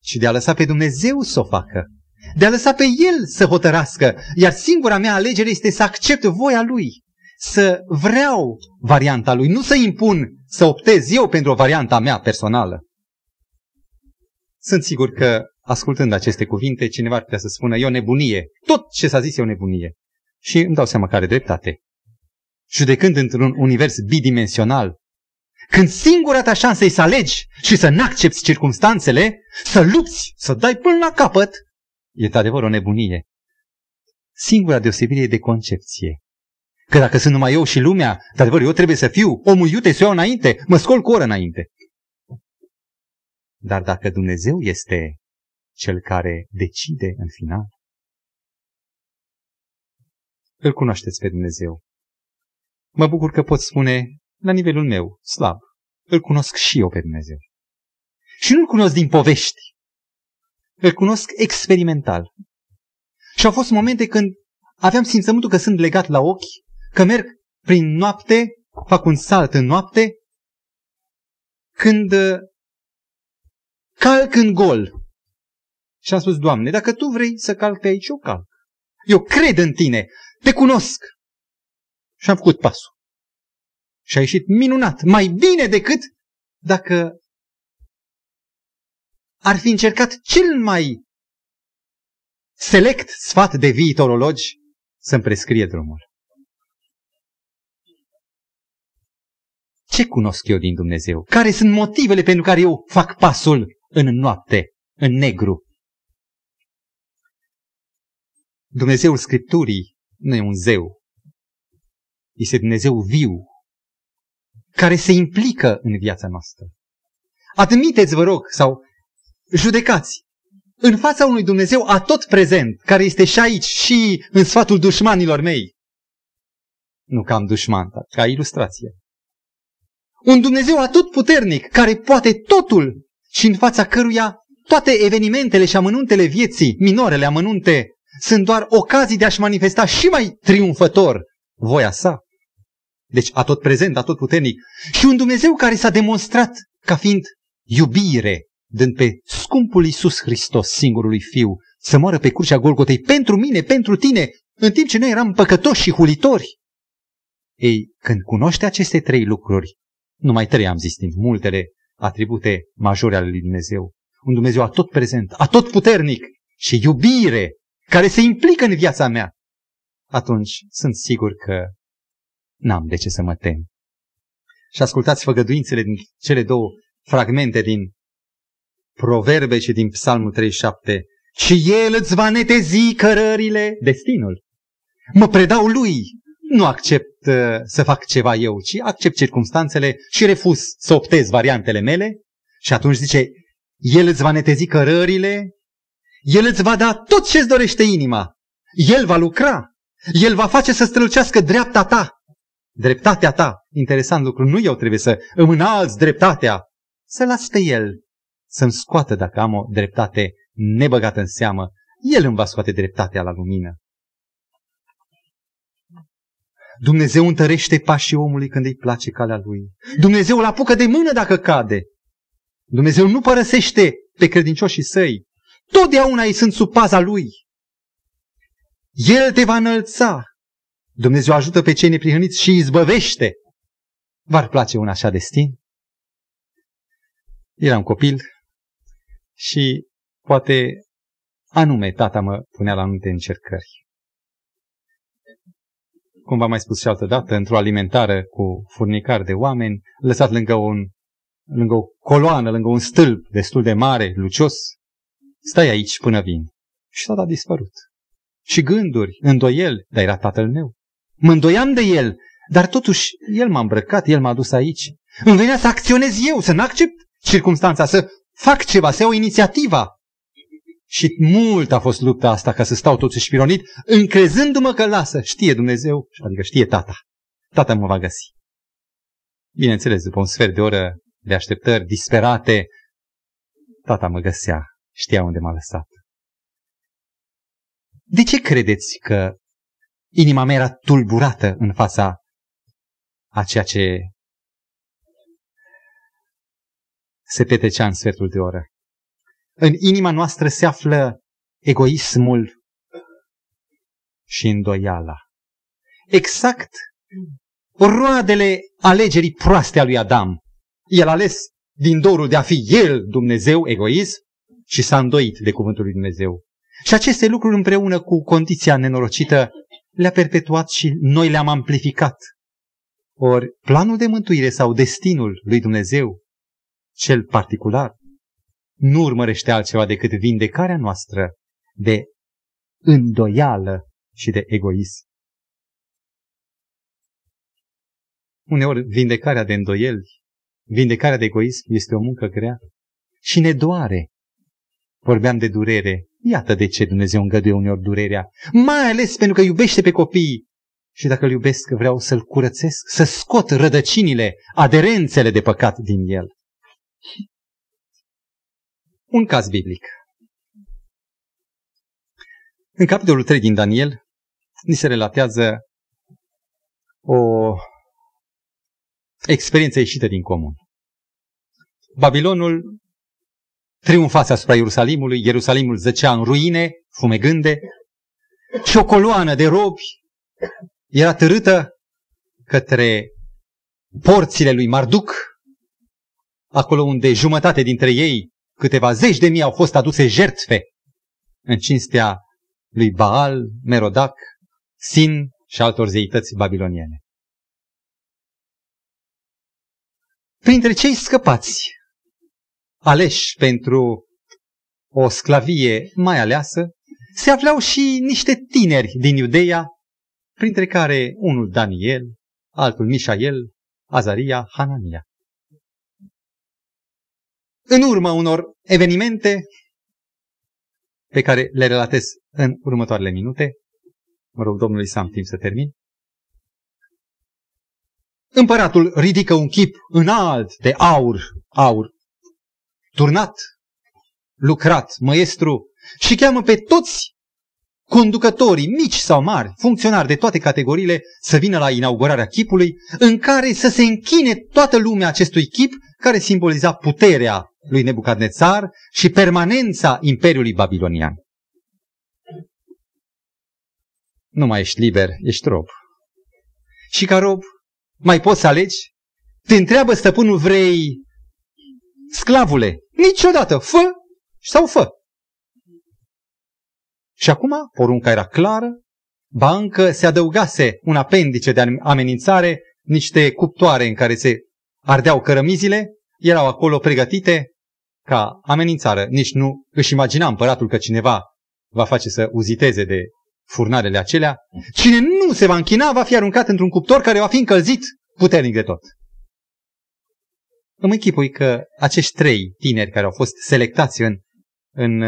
ci de a lăsa pe Dumnezeu să o facă de a lăsa pe El să hotărască, iar singura mea alegere este să accept voia Lui, să vreau varianta Lui, nu să impun, să optez eu pentru o varianta mea personală. Sunt sigur că, ascultând aceste cuvinte, cineva ar putea să spună, e o nebunie. Tot ce s-a zis e o nebunie. Și îmi dau seama că are dreptate. Judecând într-un univers bidimensional, când singura ta șansă e să alegi și să n-accepti circumstanțele, să lupți, să dai până la capăt, E adevăr o nebunie. Singura deosebire e de concepție. Că dacă sunt numai eu și lumea, de adevăr, eu trebuie să fiu omul iute să iau înainte, mă scol cu oră înainte. Dar dacă Dumnezeu este cel care decide în final, îl cunoașteți pe Dumnezeu. Mă bucur că pot spune, la nivelul meu, slab, îl cunosc și eu pe Dumnezeu. Și nu-l cunosc din povești, îl cunosc experimental. Și au fost momente când aveam simțământul că sunt legat la ochi, că merg prin noapte, fac un salt în noapte, când uh, calc în gol. Și am spus, Doamne, dacă Tu vrei să calc pe aici, eu calc. Eu cred în Tine, Te cunosc. Și am făcut pasul. Și a ieșit minunat, mai bine decât dacă ar fi încercat cel mai select sfat de viitorologi să-mi prescrie drumul. Ce cunosc eu din Dumnezeu? Care sunt motivele pentru care eu fac pasul în noapte, în negru? Dumnezeul Scripturii nu e un zeu. Este Dumnezeu viu, care se implică în viața noastră. Admiteți, vă rog, sau judecați, în fața unui Dumnezeu a tot prezent, care este și aici, și în sfatul dușmanilor mei. Nu ca am dușman, dar ca ilustrație. Un Dumnezeu atot puternic, care poate totul și în fața căruia toate evenimentele și amănuntele vieții, minorele amănunte, sunt doar ocazii de a-și manifesta și mai triumfător voia sa. Deci atot prezent, atot puternic. Și un Dumnezeu care s-a demonstrat ca fiind iubire, dând pe scumpul Iisus Hristos, singurului Fiu, să moară pe crucea Golgotei pentru mine, pentru tine, în timp ce noi eram păcătoși și hulitori. Ei, când cunoște aceste trei lucruri, numai trei am zis din multele atribute majore ale lui Dumnezeu, un Dumnezeu atot prezent, atot puternic și iubire, care se implică în viața mea, atunci sunt sigur că n-am de ce să mă tem. Și ascultați făgăduințele din cele două fragmente din Proverbe și din Psalmul 37. Și El îți va netezi cărările, destinul. Mă predau lui. Nu accept uh, să fac ceva eu, ci accept circumstanțele și refuz să optez variantele mele. Și atunci zice, El îți va netezi cărările, El îți va da tot ce-ți dorește inima. El va lucra. El va face să strălucească dreapta ta. Dreptatea ta. Interesant lucru. Nu eu trebuie să îmi înalți dreptatea. Să las pe El să-mi scoată dacă am o dreptate nebăgată în seamă. El îmi va scoate dreptatea la lumină. Dumnezeu întărește pașii omului când îi place calea lui. Dumnezeu îl apucă de mână dacă cade. Dumnezeu nu părăsește pe credincioșii săi. Totdeauna ei sunt sub paza lui. El te va înălța. Dumnezeu ajută pe cei neprihăniți și îi izbăvește. V-ar place un așa destin? Eram copil, și poate anume tata mă punea la anumite încercări. Cum v-am mai spus și altă dată, într-o alimentară cu furnicar de oameni, lăsat lângă, un, lângă o coloană, lângă un stâlp destul de mare, lucios, stai aici până vin. Și tata a dispărut. Și gânduri, îndoiel, dar era tatăl meu. Mă îndoiam de el, dar totuși el m-a îmbrăcat, el m-a dus aici. Îmi venea să acționez eu, să nu accept circunstanța, să fac ceva, să iau inițiativa. Și mult a fost lupta asta ca să stau totuși spironit, încrezându-mă că lasă, știe Dumnezeu, adică știe tata. Tata mă va găsi. Bineînțeles, după un sfert de oră de așteptări disperate, tata mă găsea, știa unde m-a lăsat. De ce credeți că inima mea era tulburată în fața a ceea ce se petrecea în sfertul de oră. În inima noastră se află egoismul și îndoiala. Exact roadele alegerii proaste a lui Adam. El a ales din dorul de a fi el Dumnezeu egoist și s-a îndoit de cuvântul lui Dumnezeu. Și aceste lucruri împreună cu condiția nenorocită le-a perpetuat și noi le-am amplificat. Ori planul de mântuire sau destinul lui Dumnezeu cel particular, nu urmărește altceva decât vindecarea noastră de îndoială și de egoism. Uneori, vindecarea de îndoieli, vindecarea de egoism este o muncă grea și ne doare. Vorbeam de durere. Iată de ce Dumnezeu îngăduie uneori durerea. Mai ales pentru că iubește pe copii. Și dacă îl iubesc, vreau să-l curățesc, să scot rădăcinile, aderențele de păcat din el. Un caz biblic. În capitolul 3 din Daniel, ni se relatează o experiență ieșită din comun. Babilonul triumfase asupra Ierusalimului, Ierusalimul zăcea în ruine, fumegânde, și o coloană de robi era târâtă către porțile lui Marduc, acolo unde jumătate dintre ei, câteva zeci de mii, au fost aduse jertfe în cinstea lui Baal, Merodac, Sin și altor zeități babiloniene. Printre cei scăpați, aleși pentru o sclavie mai aleasă, se aflau și niște tineri din Iudeia, printre care unul Daniel, altul Mișael, Azaria, Hanania. În urma unor evenimente pe care le relatez în următoarele minute, mă rog Domnului să am timp să termin, împăratul ridică un chip înalt de aur, aur, turnat, lucrat, măestru, și cheamă pe toți conducătorii, mici sau mari, funcționari de toate categoriile, să vină la inaugurarea chipului, în care să se închine toată lumea acestui chip, care simboliza puterea lui Nebucadnețar și permanența Imperiului Babilonian. Nu mai ești liber, ești rob. Și ca rob, mai poți să alegi? Te întreabă stăpânul, vrei sclavule? Niciodată, fă sau fă. Și acum porunca era clară, ba încă se adăugase un apendice de amenințare, niște cuptoare în care se ardeau cărămizile, erau acolo pregătite ca amenințare. Nici nu își imagina împăratul că cineva va face să uziteze de furnarele acelea. Cine nu se va închina va fi aruncat într-un cuptor care va fi încălzit puternic de tot. Îmi închipui că acești trei tineri care au fost selectați în, în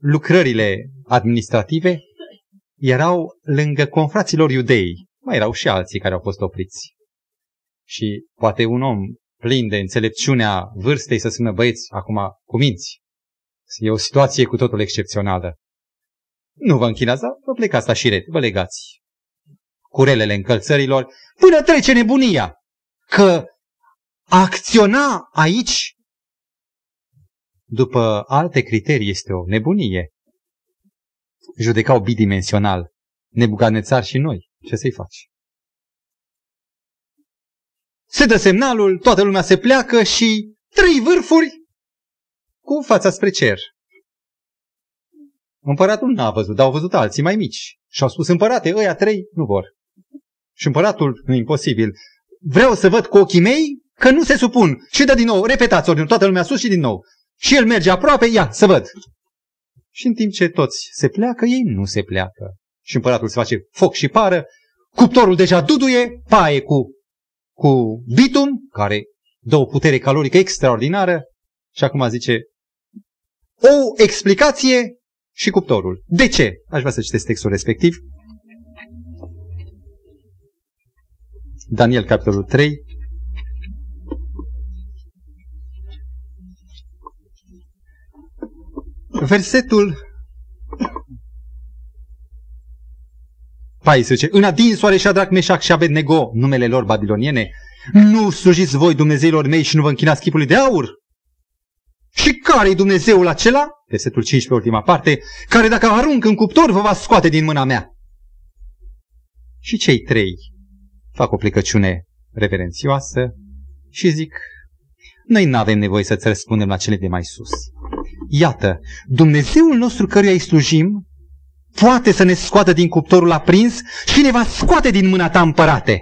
lucrările administrative erau lângă confraților iudei. Mai erau și alții care au fost opriți. Și poate un om plin de înțelepciunea vârstei să spună băieți, acum cuminți. E o situație cu totul excepțională. Nu vă închinați, dar vă plecați la șiret, vă legați curelele încălțărilor, până trece nebunia. Că acționa aici după alte criterii este o nebunie. Judecau bidimensional. Nebucanețar și noi. Ce să-i faci? Se dă semnalul, toată lumea se pleacă și trei vârfuri cu fața spre cer. Împăratul n-a văzut, dar au văzut alții mai mici. Și au spus, împărate, ăia trei nu vor. Și împăratul, nu imposibil, vreau să văd cu ochii mei că nu se supun. Și dă din nou, repetați ordinul, toată lumea sus și din nou. Și el merge aproape, ia, să văd. Și în timp ce toți se pleacă, ei nu se pleacă. Și împăratul se face foc și pară, cuptorul deja duduie, paie cu, cu bitum, care dă o putere calorică extraordinară, și acum zice, o explicație și cuptorul. De ce? Aș vrea să citesc textul respectiv. Daniel, capitolul 3, Versetul 14. În adin soare Shadrach, Meșac și Abednego, numele lor babiloniene, nu slujiți voi Dumnezeilor mei și nu vă închinați chipului de aur? Și care-i Dumnezeul acela? Versetul 15, ultima parte, care dacă arunc în cuptor vă va scoate din mâna mea. Și cei trei fac o plecăciune reverențioasă și zic, noi nu avem nevoie să-ți răspundem la cele de mai sus. Iată, Dumnezeul nostru căruia îi slujim poate să ne scoată din cuptorul aprins și ne va scoate din mâna ta împărate.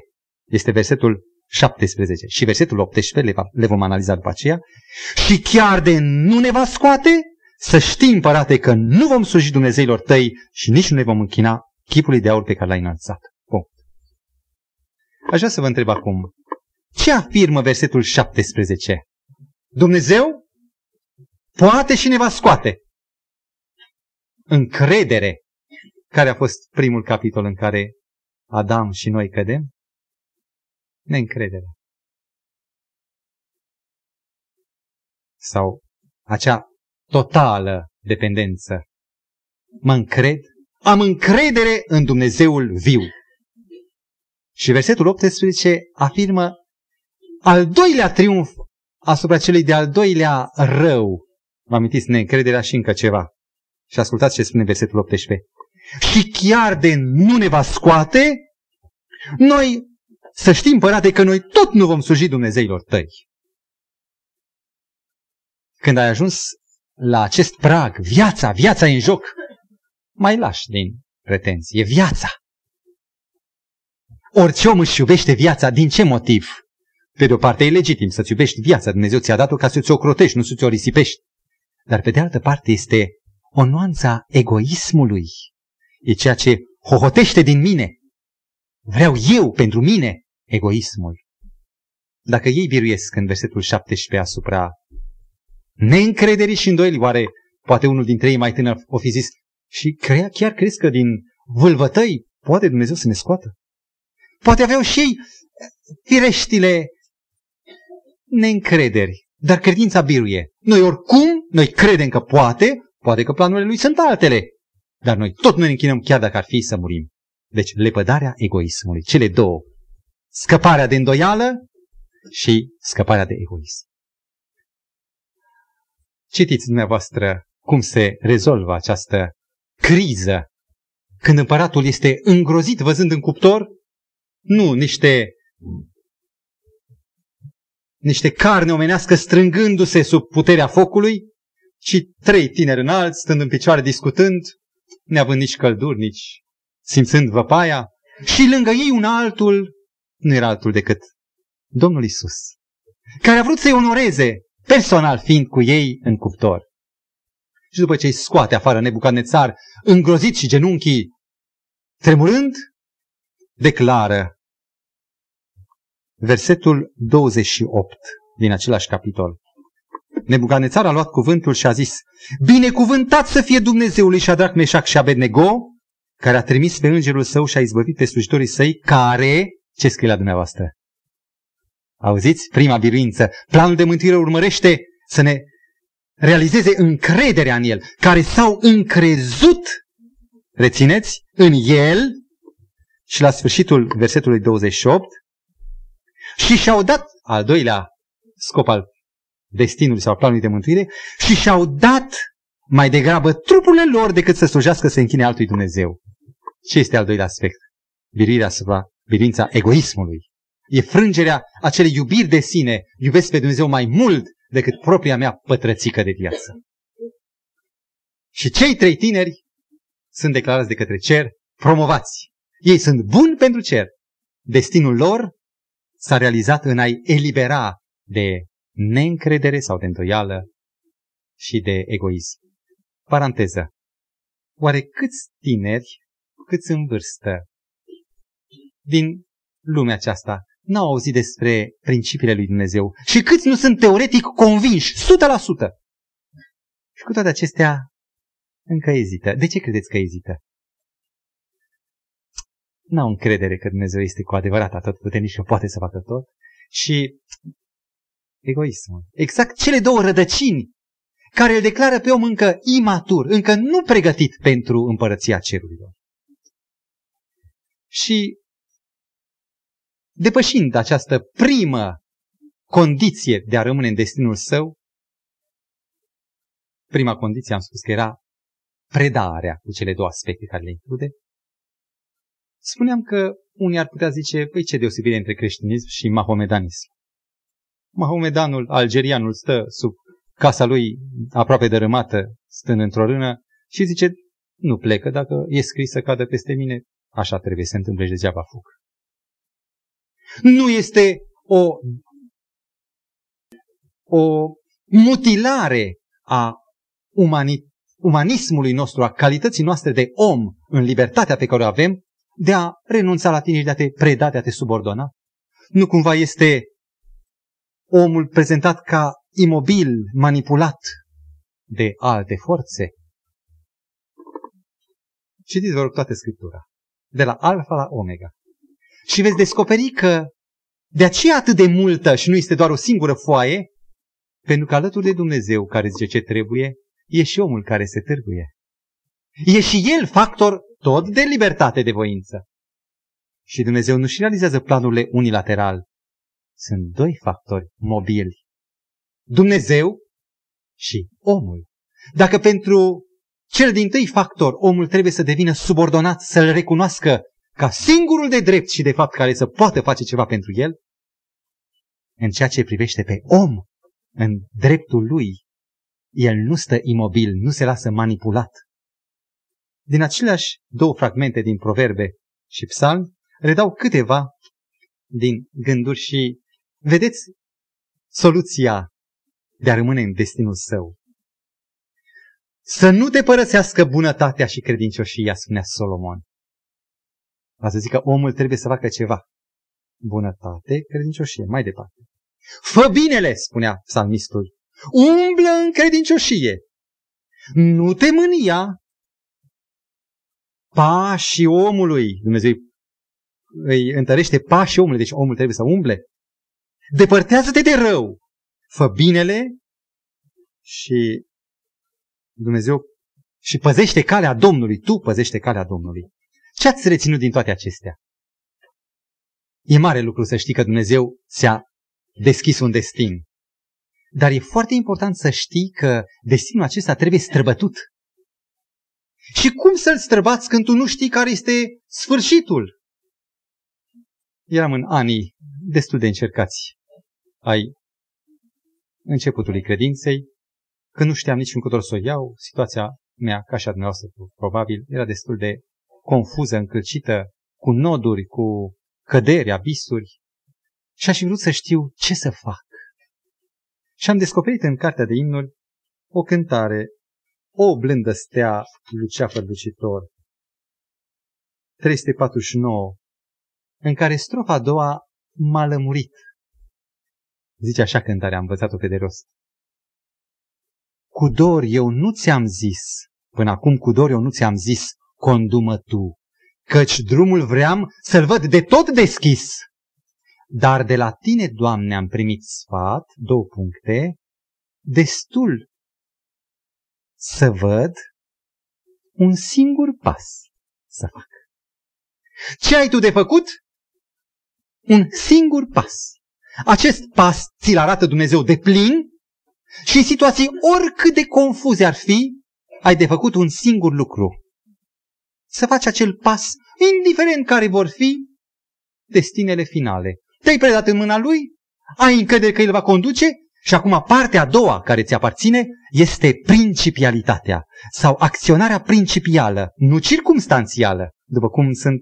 Este versetul 17 și versetul 18, le, le vom analiza după aceea. Și chiar de nu ne va scoate, să știi împărate că nu vom sluji Dumnezeilor tăi și nici nu ne vom închina chipului de aur pe care l-ai înălțat. Punct. Aș vrea să vă întreb acum, ce afirmă versetul 17? Dumnezeu poate și ne va scoate. Încredere, care a fost primul capitol în care Adam și noi cădem? Neîncredere. Sau acea totală dependență mă încred, am încredere în Dumnezeul viu. Și versetul 18 afirmă al doilea triumf asupra celui de-al doilea rău. Vă amintiți neîncrederea și încă ceva. Și ascultați ce spune versetul 18. Și chiar de nu ne va scoate, noi să știm, părate, că noi tot nu vom sluji Dumnezeilor tăi. Când ai ajuns la acest prag, viața, viața e în joc, mai lași din pretenție, viața. Orice om își iubește viața, din ce motiv? Pe de o parte e legitim să-ți iubești viața, Dumnezeu ți-a dat-o ca să ți-o crotești, nu să ți-o risipești. Dar pe de altă parte este o nuanță a egoismului. E ceea ce hohotește din mine. Vreau eu pentru mine egoismul. Dacă ei biruiesc în versetul 17 asupra neîncrederii și îndoielii, oare poate unul dintre ei mai tânăr o fi zis și crea, chiar crezi că din vâlvătăi poate Dumnezeu să ne scoată? Poate aveau și ei fireștile neîncrederi, dar credința biruie. Noi oricum, noi credem că poate, poate că planurile lui sunt altele, dar noi tot nu ne închinăm chiar dacă ar fi să murim. Deci lepădarea egoismului, cele două, scăparea de îndoială și scăparea de egoism. Citiți dumneavoastră cum se rezolvă această criză când împăratul este îngrozit văzând în cuptor nu niște niște carne omenească strângându-se sub puterea focului, ci trei tineri înalți, stând în picioare discutând, neavând nici călduri, nici simțând văpaia, și lângă ei un altul, nu era altul decât Domnul Isus, care a vrut să-i onoreze, personal fiind cu ei în cuptor. Și după ce îi scoate afară Nebucadnețar, îngrozit și genunchii tremurând, declară versetul 28 din același capitol. Nebucanețar a luat cuvântul și a zis, Binecuvântat să fie Dumnezeului Shadrach, Meșac și Abednego, care a trimis pe îngerul său și a izbăvit pe slujitorii săi, care, ce scrie la dumneavoastră? Auziți? Prima biruință. Planul de mântuire urmărește să ne realizeze încrederea în El, care s-au încrezut, rețineți, în El, și la sfârșitul versetului 28, și și-au dat, al doilea scop al destinului sau planului de mântuire, și și-au dat mai degrabă trupurile lor decât să slujească să închine altui Dumnezeu. Ce este al doilea aspect? Biruirea asupra, biruința egoismului. E frângerea acelei iubiri de sine. Iubesc pe Dumnezeu mai mult decât propria mea pătrățică de viață. Și cei trei tineri sunt declarați de către cer promovați. Ei sunt buni pentru cer. Destinul lor s-a realizat în a-i elibera de neîncredere sau de îndoială și de egoism. Paranteză. Oare câți tineri, câți în vârstă, din lumea aceasta, n-au auzit despre principiile lui Dumnezeu și câți nu sunt teoretic convinși, 100%. Și cu toate acestea, încă ezită. De ce credeți că ezită? N-au încredere că Dumnezeu este cu adevărat atât puternic și poate să facă tot. Și egoismul. Exact cele două rădăcini care îl declară pe om încă imatur, încă nu pregătit pentru împărăția cerurilor. Și depășind această primă condiție de a rămâne în destinul său, prima condiție am spus că era predarea cu cele două aspecte care le include, spuneam că unii ar putea zice, păi ce deosebire între creștinism și mahomedanism. Mahomedanul, algerianul, stă sub casa lui aproape dărâmată, stând într-o rână și zice, nu plecă, dacă e scris să cadă peste mine, așa trebuie să se întâmple și degeaba fug. Nu este o, o mutilare a umani, umanismului nostru, a calității noastre de om în libertatea pe care o avem, de a renunța la tine și de a te preda, de a te subordona? Nu cumva este omul prezentat ca imobil, manipulat de alte forțe? Citiți, vă rog, toată Scriptura. De la Alfa la Omega. Și veți descoperi că de aceea atât de multă și nu este doar o singură foaie, pentru că alături de Dumnezeu care zice ce trebuie, e și omul care se târguie. E și el factor tot de libertate de voință. Și Dumnezeu nu-și realizează planurile unilateral. Sunt doi factori mobili. Dumnezeu și omul. Dacă pentru cel din tâi factor omul trebuie să devină subordonat, să-l recunoască ca singurul de drept și de fapt care să poată face ceva pentru el, în ceea ce privește pe om, în dreptul lui, el nu stă imobil, nu se lasă manipulat. Din aceleași două fragmente din Proverbe și Psalm, redau câteva din gânduri și vedeți soluția de a rămâne în destinul său. Să nu te părăsească bunătatea și credincioșia, spunea Solomon. Va să zic că omul trebuie să facă ceva. Bunătate, credincioșie, mai departe. Fă binele, spunea psalmistul. Umblă în credincioșie. Nu te mânia. Pașii omului, Dumnezeu îi întărește pașii omului, deci omul trebuie să umble. Depărtează-te de rău. Fă binele și Dumnezeu și păzește calea Domnului. Tu păzește calea Domnului. Ce ați reținut din toate acestea? E mare lucru să știi că Dumnezeu ți-a deschis un destin. Dar e foarte important să știi că destinul acesta trebuie străbătut. Și cum să-l străbați când tu nu știi care este sfârșitul? Eram în anii destul de încercați ai începutului credinței, când nu știam nici încotro să o iau, situația mea, ca și a dumneavoastră, probabil, era destul de confuză, încălcită, cu noduri, cu căderi, abisuri, și aș fi vrut să știu ce să fac. Și am descoperit în cartea de imnuri o cântare, o blândă stea lucea fărducitor, 349, în care strofa a doua m-a lămurit. Zice așa cântarea, am învățat-o pe de rost. Cu dor eu nu ți-am zis, până acum cu dor eu nu ți-am zis, condumă tu, căci drumul vream să-l văd de tot deschis. Dar de la tine, Doamne, am primit sfat, două puncte, destul să văd un singur pas să fac. Ce ai tu de făcut? Un singur pas. Acest pas ți-l arată Dumnezeu de plin și în situații oricât de confuze ar fi, ai de făcut un singur lucru. Să faci acel pas, indiferent care vor fi destinele finale. Te-ai predat în mâna lui, ai încredere că el va conduce și acum partea a doua care ți aparține este principialitatea sau acționarea principială, nu circumstanțială, după cum sunt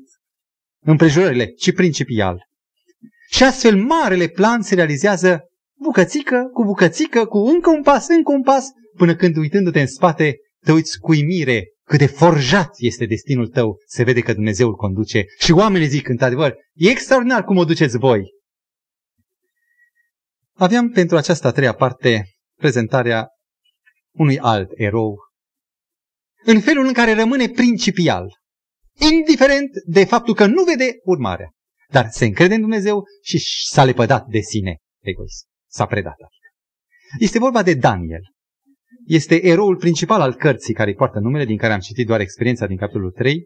împrejurările, ci principial. Și astfel marele plan se realizează bucățică cu bucățică, cu încă un pas, încă un pas, până când uitându-te în spate, te uiți cu imire cât de forjat este destinul tău, se vede că Dumnezeu îl conduce. Și oamenii zic, într-adevăr, e extraordinar cum o duceți voi. Aveam pentru această a treia parte prezentarea unui alt erou, în felul în care rămâne principial, indiferent de faptul că nu vede urmarea. Dar se încrede în Dumnezeu și s-a lepădat de sine egoist. S-a predat. Adică. Este vorba de Daniel. Este eroul principal al cărții care îi poartă numele, din care am citit doar experiența din capitolul 3.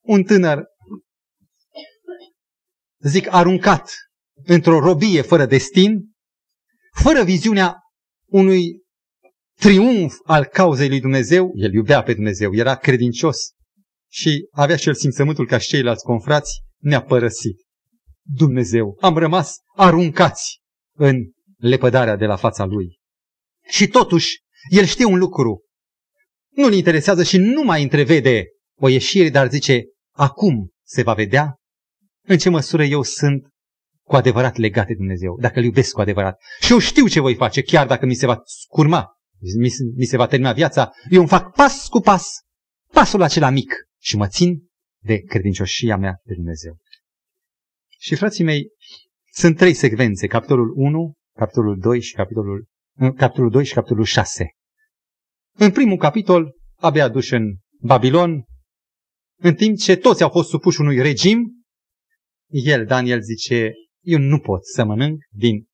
Un tânăr, zic, aruncat într-o robie fără destin, fără viziunea unui triumf al cauzei lui Dumnezeu, el iubea pe Dumnezeu, era credincios, și avea și el simțământul ca și ceilalți confrați, ne-a părăsit. Dumnezeu, am rămas aruncați în lepădarea de la fața lui. Și totuși, el știe un lucru. Nu-l interesează și nu mai întrevede o ieșire, dar zice, acum se va vedea în ce măsură eu sunt cu adevărat legat de Dumnezeu, dacă îl iubesc cu adevărat. Și eu știu ce voi face, chiar dacă mi se va scurma, mi, mi se va termina viața, eu îmi fac pas cu pas, pasul acela mic, și mă țin de credincioșia mea de Dumnezeu. Și frații mei, sunt trei secvențe, capitolul 1, capitolul 2 și capitolul, capitolul 2 și capitolul 6. În primul capitol, abia aduși în Babilon, în timp ce toți au fost supuși unui regim, el, Daniel, zice, eu nu pot să mănânc din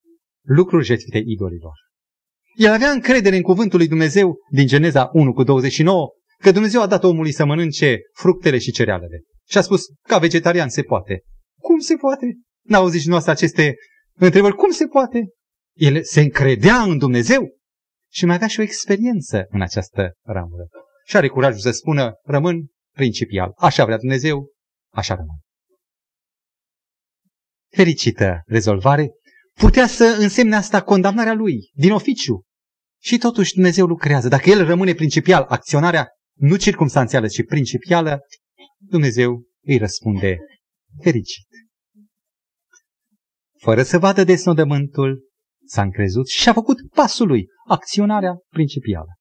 lucruri jertfite idolilor. El avea încredere în cuvântul lui Dumnezeu din Geneza 1 cu 29, că Dumnezeu a dat omului să mănânce fructele și cerealele. Și a spus, ca vegetarian se poate. Cum se poate? N-auziți și noastră aceste întrebări. Cum se poate? El se încredea în Dumnezeu și mai avea și o experiență în această ramură. Și are curajul să spună, rămân principial. Așa vrea Dumnezeu, așa rămân. Fericită rezolvare, putea să însemne asta condamnarea lui, din oficiu. Și totuși Dumnezeu lucrează. Dacă el rămâne principial, acționarea nu circumstanțială, ci principială, Dumnezeu îi răspunde fericit. Fără să vadă desnodământul, s-a încrezut și a făcut pasul lui, acționarea principială.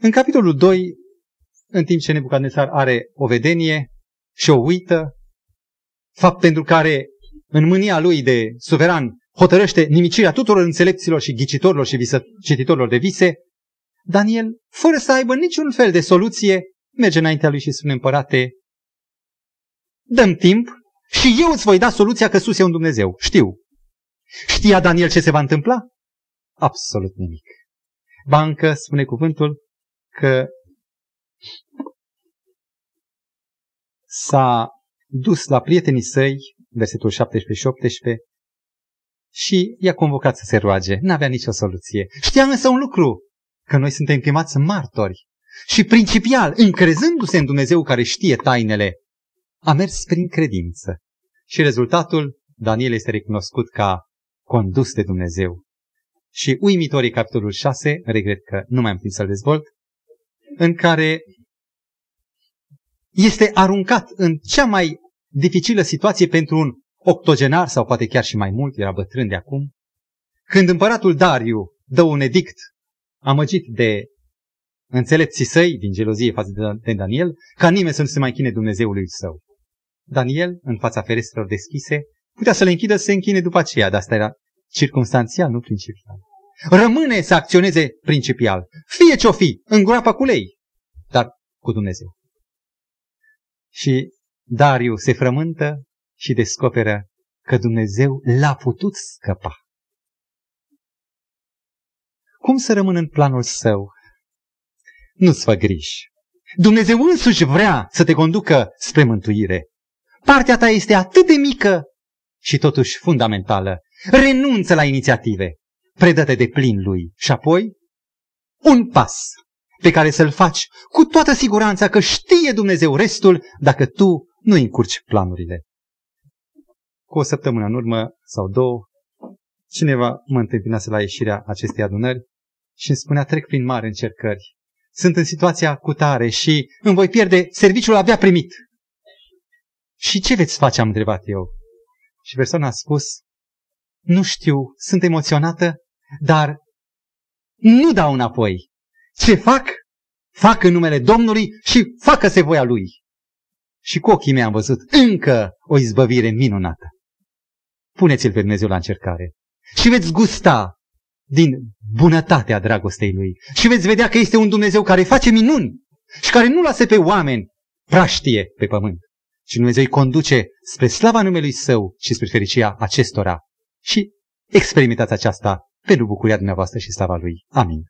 În capitolul 2, în timp ce Nebucadnețar are o vedenie și o uită, fapt pentru care în mânia lui de suveran hotărăște nimicirea tuturor înțelepților și ghicitorilor și visă, cititorilor de vise, Daniel, fără să aibă niciun fel de soluție, merge înaintea lui și spune, împărate, dăm timp și eu îți voi da soluția că sus e un Dumnezeu. Știu. Știa Daniel ce se va întâmpla? Absolut nimic. Bancă, spune cuvântul, că s-a dus la prietenii săi, versetul 17 și 18, și i-a convocat să se roage. N-avea nicio soluție. Știa însă un lucru, că noi suntem chemați martori. Și principial, încrezându-se în Dumnezeu care știe tainele, a mers prin credință. Și rezultatul, Daniel este recunoscut ca condus de Dumnezeu. Și uimitorii capitolul 6, regret că nu mai am timp să-l dezvolt, în care este aruncat în cea mai dificilă situație pentru un octogenar sau poate chiar și mai mult, era bătrân de acum, când împăratul Dariu dă un edict amăgit de înțelepții săi, din gelozie față de Daniel, ca nimeni să nu se mai închine Dumnezeului său. Daniel, în fața ferestrelor deschise, putea să le închidă să se închine după aceea, dar asta era circunstanțial, nu principial. Rămâne să acționeze principial. Fie ce-o fi, în groapa cu lei, dar cu Dumnezeu. Și Dariu se frământă și descoperă că Dumnezeu l-a putut scăpa. Cum să rămân în planul său? Nu-ți fă griji. Dumnezeu însuși vrea să te conducă spre mântuire. Partea ta este atât de mică și totuși fundamentală. Renunță la inițiative. Predă-te de plin lui. Și apoi, un pas pe care să-l faci cu toată siguranța că știe Dumnezeu restul dacă tu nu încurci planurile. Cu o săptămână în urmă sau două, cineva mă întâmpinase la ieșirea acestei adunări și îmi spunea trec prin mari încercări. Sunt în situația cu tare și îmi voi pierde serviciul abia primit. Și ce veți face, am întrebat eu. Și persoana a spus, nu știu, sunt emoționată, dar nu dau înapoi. Ce fac? Fac în numele Domnului și facă-se voia Lui. Și cu ochii mei am văzut încă o izbăvire minunată. Puneți-L pe Dumnezeu la încercare și veți gusta din bunătatea dragostei Lui. Și veți vedea că este un Dumnezeu care face minuni și care nu lasă pe oameni praștie pe pământ. Și Dumnezeu îi conduce spre slava numelui Său și spre fericirea acestora. Și experimentați aceasta pentru bucuria dumneavoastră și slava Lui. Amin.